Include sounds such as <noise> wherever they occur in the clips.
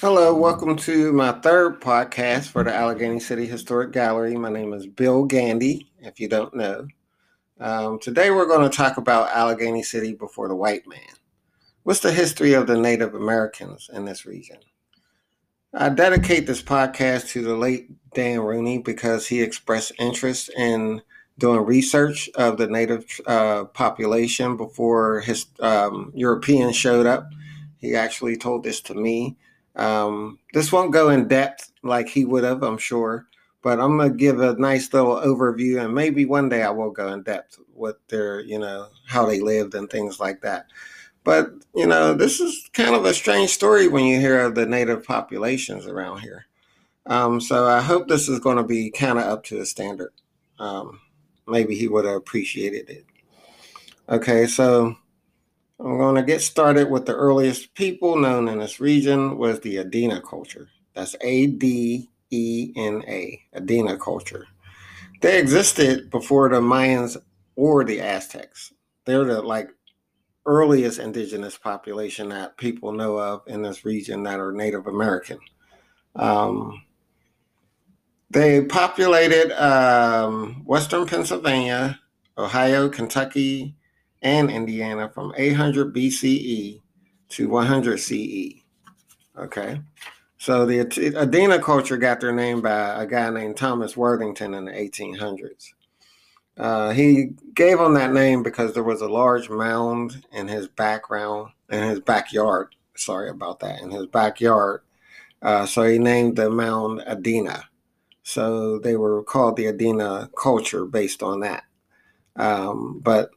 Hello, welcome to my third podcast for the Allegheny City Historic Gallery. My name is Bill Gandy, if you don't know. Um, today we're going to talk about Allegheny City before the white man. What's the history of the Native Americans in this region? I dedicate this podcast to the late Dan Rooney because he expressed interest in doing research of the Native uh, population before his um, Europeans showed up. He actually told this to me um, this won't go in depth like he would have, I'm sure, but I'm gonna give a nice little overview, and maybe one day I will go in depth with their, you know, how they lived and things like that. But you know, this is kind of a strange story when you hear of the native populations around here. Um, so I hope this is going to be kind of up to the standard. Um, maybe he would have appreciated it. Okay, so I'm going to get started with the earliest people known in this region was the Adena culture. That's A D E N A, Adena culture. They existed before the Mayans or the Aztecs. They're the like earliest indigenous population that people know of in this region that are Native American. Um, they populated um, Western Pennsylvania, Ohio, Kentucky, and Indiana from 800 BCE to 100 CE. Okay. So the Adena culture got their name by a guy named Thomas Worthington in the 1800s. Uh, he gave them that name because there was a large mound in his background, in his backyard. Sorry about that, in his backyard. Uh, so he named the mound Adena. So they were called the Adena culture based on that. Um, but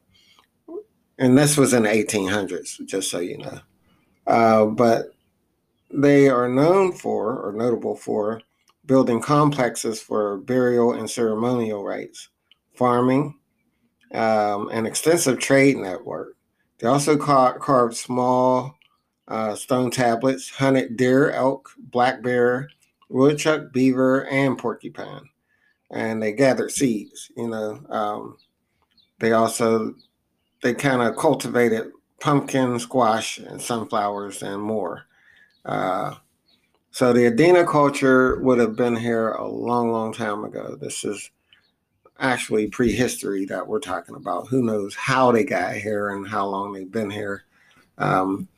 and this was in the 1800s, just so you know. Uh, but they are known for, or notable for, building complexes for burial and ceremonial rites, farming, um, an extensive trade network. They also car- carved small uh, stone tablets, hunted deer, elk, black bear, woodchuck, beaver, and porcupine. And they gathered seeds, you know. Um, they also they kind of cultivated pumpkin, squash, and sunflowers and more. Uh, so the Adena culture would have been here a long, long time ago. This is actually prehistory that we're talking about. Who knows how they got here and how long they've been here. Um,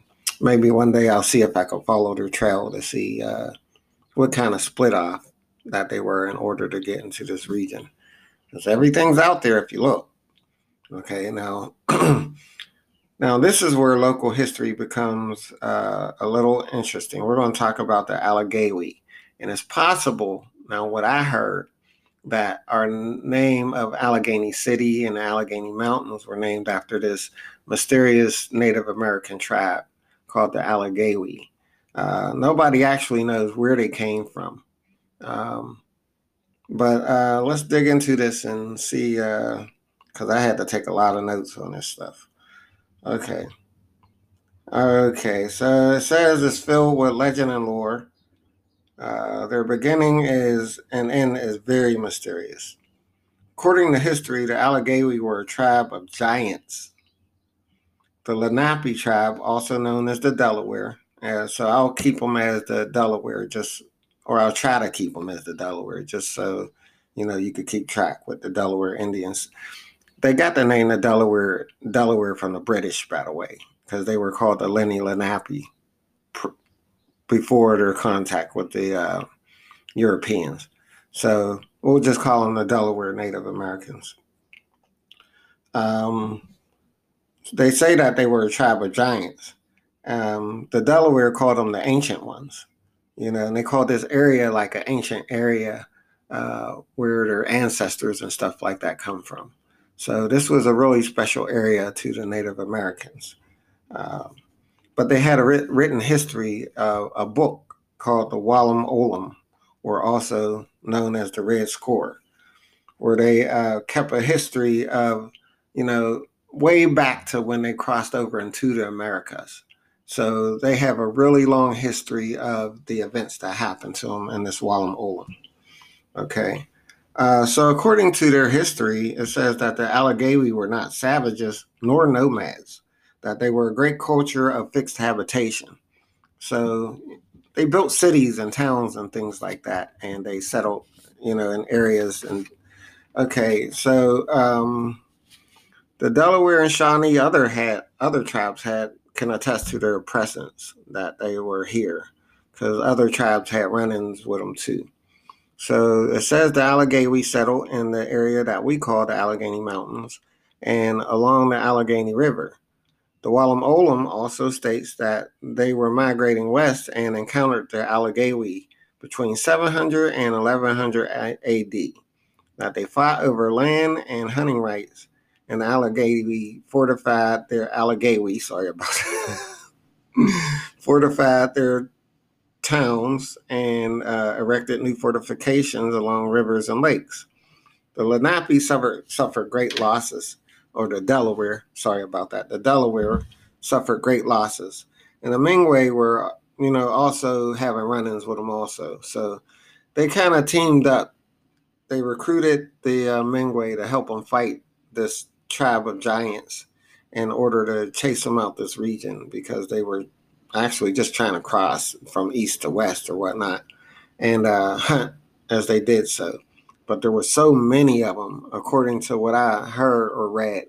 maybe one day I'll see if I can follow their trail to see uh, what kind of split off that they were in order to get into this region. Because everything's out there if you look. Okay, now, <clears throat> now this is where local history becomes uh, a little interesting. We're going to talk about the Allegheny, and it's possible now. What I heard that our name of Allegheny City and Allegheny Mountains were named after this mysterious Native American tribe called the Allegheny. Uh, nobody actually knows where they came from. Um, but uh, let's dig into this and see uh, because I had to take a lot of notes on this stuff. Okay. Okay, so it says it's filled with legend and lore. Uh, their beginning is and end is very mysterious. According to history, the Allegheny were a tribe of giants. The Lenape tribe, also known as the Delaware, uh, so I'll keep them as the Delaware, just or I'll try to keep them as the Delaware, just so you know you could keep track with the Delaware Indians they got the name of Delaware Delaware from the British, by the way, because they were called the Lenni Lenape pr- before their contact with the uh, Europeans. So we'll just call them the Delaware Native Americans. Um, they say that they were a tribe of giants. Um, the Delaware called them the Ancient Ones, you know, and they called this area like an ancient area uh, where their ancestors and stuff like that come from. So this was a really special area to the Native Americans. Um, but they had a writ- written history, a book called the Walam Olam, or also known as the Red Score, where they uh, kept a history of, you know, way back to when they crossed over into the Americas. So they have a really long history of the events that happened to them in this Walam Olam. Okay. Uh, so, according to their history, it says that the Allegheny were not savages nor nomads, that they were a great culture of fixed habitation. So, they built cities and towns and things like that, and they settled, you know, in areas. And okay, so um, the Delaware and Shawnee other had other tribes had can attest to their presence that they were here because other tribes had run-ins with them too. So it says the Allegheny settled in the area that we call the Allegheny Mountains and along the Allegheny River. The Walam Olam also states that they were migrating west and encountered the Allegheny between 700 and 1100 AD. That they fought over land and hunting rights, and the Allegheny fortified their Allegheny, sorry about <laughs> that, fortified their towns and uh, erected new fortifications along rivers and lakes. The Lenape suffered, suffered great losses or the Delaware, sorry about that, the Delaware suffered great losses. And the Mingwe were, you know, also having run ins with them also. So they kind of teamed up. They recruited the uh, Mingwe to help them fight this tribe of giants in order to chase them out this region because they were actually just trying to cross from east to west or whatnot and uh, hunt <laughs> as they did so but there were so many of them, according to what I heard or read,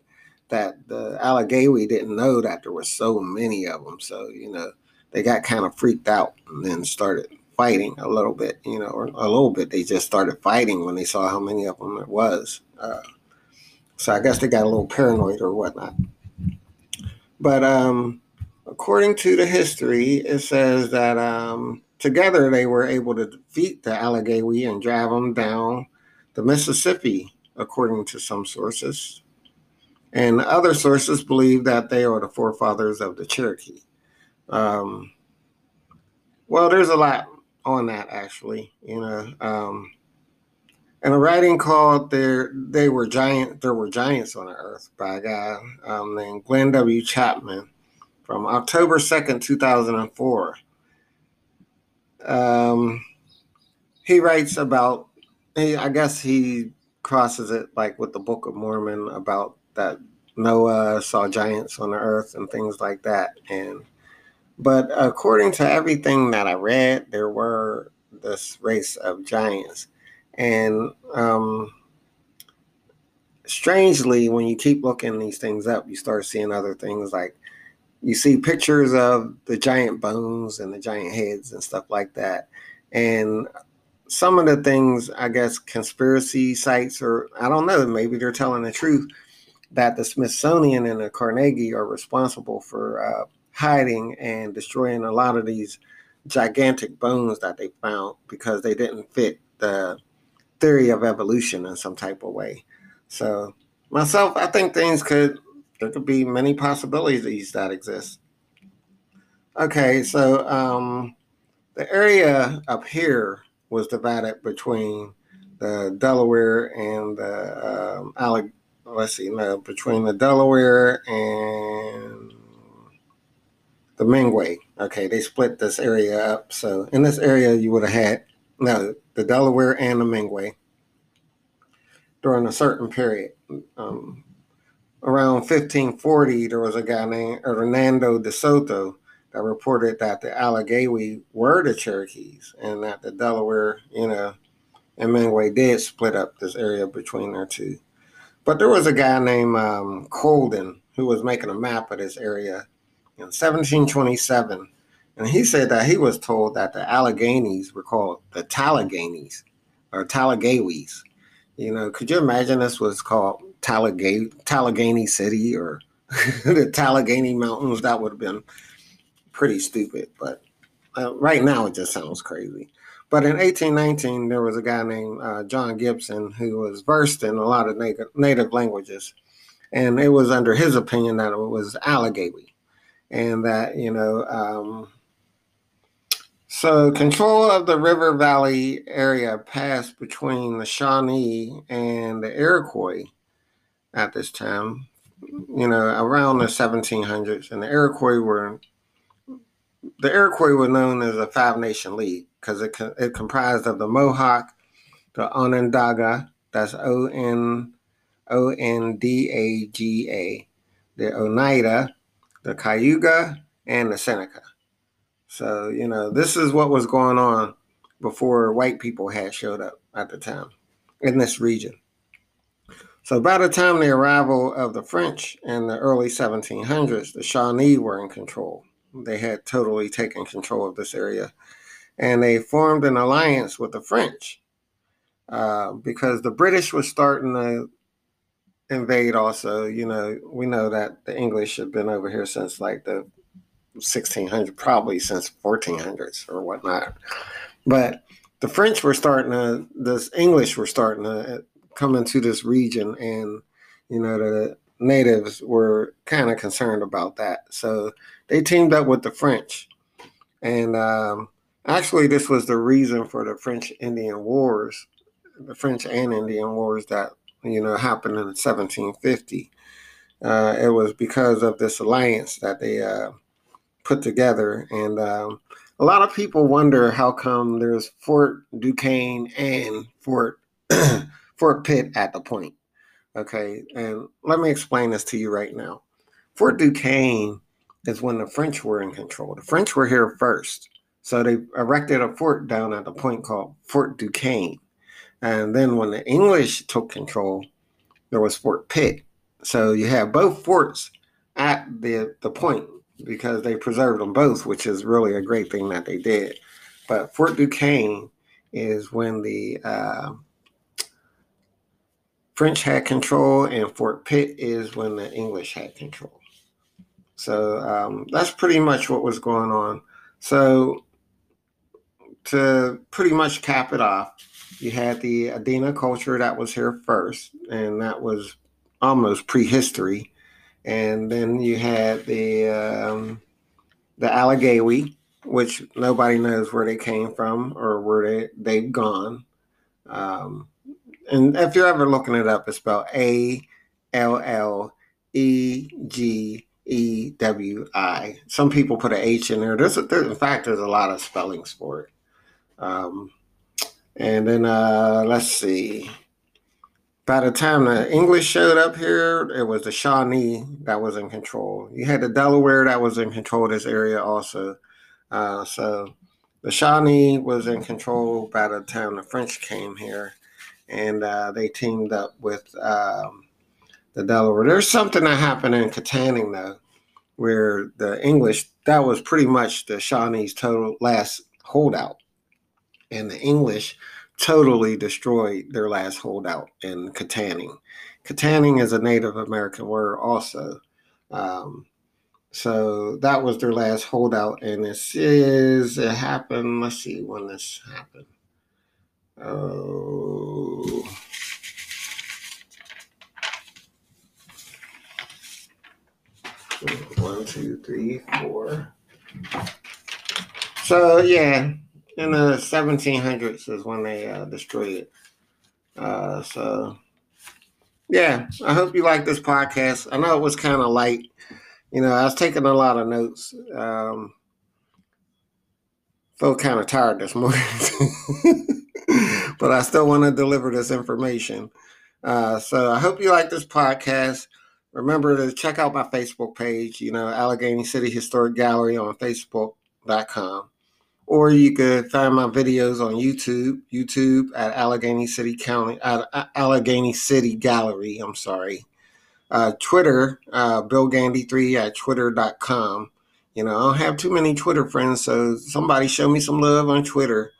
that the Allegheny didn't know that there were so many of them. So, you know, they got kind of freaked out and then started fighting a little bit, you know, or a little bit. They just started fighting when they saw how many of them there was. Uh, so I guess they got a little paranoid or whatnot. But um, according to the history, it says that um, together they were able to defeat the Allegheny and drive them down the Mississippi, according to some sources. And other sources believe that they are the forefathers of the Cherokee. Um, well, there's a lot on that actually, you know. Um, in a writing called "There They Were Giant," there were giants on the earth by a guy um, named Glenn W. Chapman from October second, two thousand and four. Um, he writes about he, I guess he crosses it like with the Book of Mormon about that Noah saw giants on the earth and things like that. And but according to everything that I read, there were this race of giants, and um, strangely, when you keep looking these things up, you start seeing other things like you see pictures of the giant bones and the giant heads and stuff like that. And some of the things, I guess, conspiracy sites, or I don't know, maybe they're telling the truth that the Smithsonian and the Carnegie are responsible for uh, hiding and destroying a lot of these gigantic bones that they found because they didn't fit the theory of evolution in some type of way. So, myself, I think things could, there could be many possibilities that exist. Okay, so um, the area up here was divided between the Delaware and the um, Alleg- let's see, no, between the Delaware and the Mingwe. Okay, they split this area up. So in this area, you would have had no the Delaware and the Mingwe during a certain period. Um, around 1540, there was a guy named Hernando de Soto that reported that the Allegheny were the Cherokees and that the Delaware, you know, and Mingwe did split up this area between their two. But there was a guy named um, Colden who was making a map of this area in 1727. And he said that he was told that the Alleghenies were called the Tallaghenyes or Tallagawees. You know, could you imagine this was called Tallagay, Tallagheny City or <laughs> the Tallagheny Mountains? That would have been pretty stupid, but uh, right now it just sounds crazy. But in 1819, there was a guy named uh, John Gibson who was versed in a lot of native, native languages. And it was under his opinion that it was Allegheny. And that, you know, um, so control of the river valley area passed between the Shawnee and the Iroquois at this time, you know, around the 1700s. And the Iroquois were the Iroquois were known as a Five Nation League because it, it comprised of the Mohawk, the Onondaga, that's O N O N D A G A, the Oneida, the Cayuga, and the Seneca. So, you know, this is what was going on before white people had showed up at the time in this region. So by the time the arrival of the French in the early 1700s, the Shawnee were in control. They had totally taken control of this area. And they formed an alliance with the French uh, because the British was starting to invade also. You know, we know that the English have been over here since like the 1600s, probably since 1400s or whatnot. But the French were starting to, the English were starting to come into this region, and you know the natives were kind of concerned about that. So they teamed up with the French, and um, actually, this was the reason for the French Indian Wars, the French and Indian Wars that you know happened in 1750. Uh, it was because of this alliance that they uh, put together, and um, a lot of people wonder how come there's Fort Duquesne and Fort <clears throat> Fort Pitt at the point. Okay, and let me explain this to you right now. Fort Duquesne is when the French were in control. The French were here first. So they erected a fort down at the point called Fort Duquesne. And then when the English took control, there was Fort Pitt. So you have both forts at the, the point because they preserved them both, which is really a great thing that they did. But Fort Duquesne is when the uh, French had control, and Fort Pitt is when the English had control. So um, that's pretty much what was going on. So to pretty much cap it off, you had the Adena culture that was here first, and that was almost prehistory. And then you had the um, the Allegheny, which nobody knows where they came from or where they they've gone. Um, and if you're ever looking it up, it's spelled A L L E G E W I. Some people put an H in there. There's, a, there, in fact, there's a lot of spellings for it. Um, and then uh, let's see. By the time the English showed up here, it was the Shawnee that was in control. You had the Delaware that was in control of this area also. Uh, so the Shawnee was in control by the time the French came here and uh, they teamed up with um, the Delaware. There's something that happened in Kittanning though, where the English that was pretty much the Shawnee's total last holdout, and the English totally destroyed their last holdout in Kittanning. Kittanning is a Native American word also. Um, so that was their last holdout, and this is it happened. Let's see when this happened. Oh. One, two, three, four. So yeah, in the 1700s is when they uh, destroyed it. Uh, so yeah, I hope you like this podcast. I know it was kind of light. You know, I was taking a lot of notes. Um, felt kind of tired this <laughs> morning. but I still want to deliver this information. Uh, so I hope you like this podcast. Remember to check out my Facebook page, you know, Allegheny City Historic Gallery on Facebook.com. Or you could find my videos on YouTube, YouTube at Allegheny City County, at Allegheny City Gallery. I'm sorry. Uh, Twitter, uh, Bill Gandy3 at twitter.com. You know, I don't have too many Twitter friends, so somebody show me some love on Twitter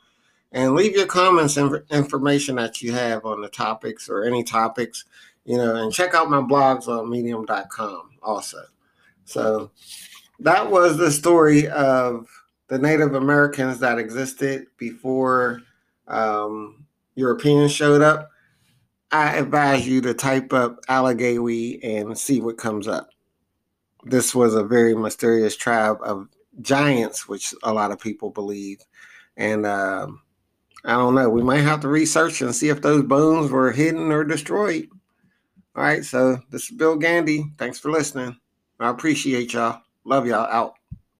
and leave your comments and information that you have on the topics or any topics, you know, and check out my blogs on medium.com also. So that was the story of the Native Americans that existed before um, Europeans showed up. I advise you to type up Allegheny and see what comes up. This was a very mysterious tribe of giants, which a lot of people believe. And um, I don't know. We might have to research and see if those bones were hidden or destroyed. All right. So this is Bill Gandy. Thanks for listening. I appreciate y'all. Love y'all. Out.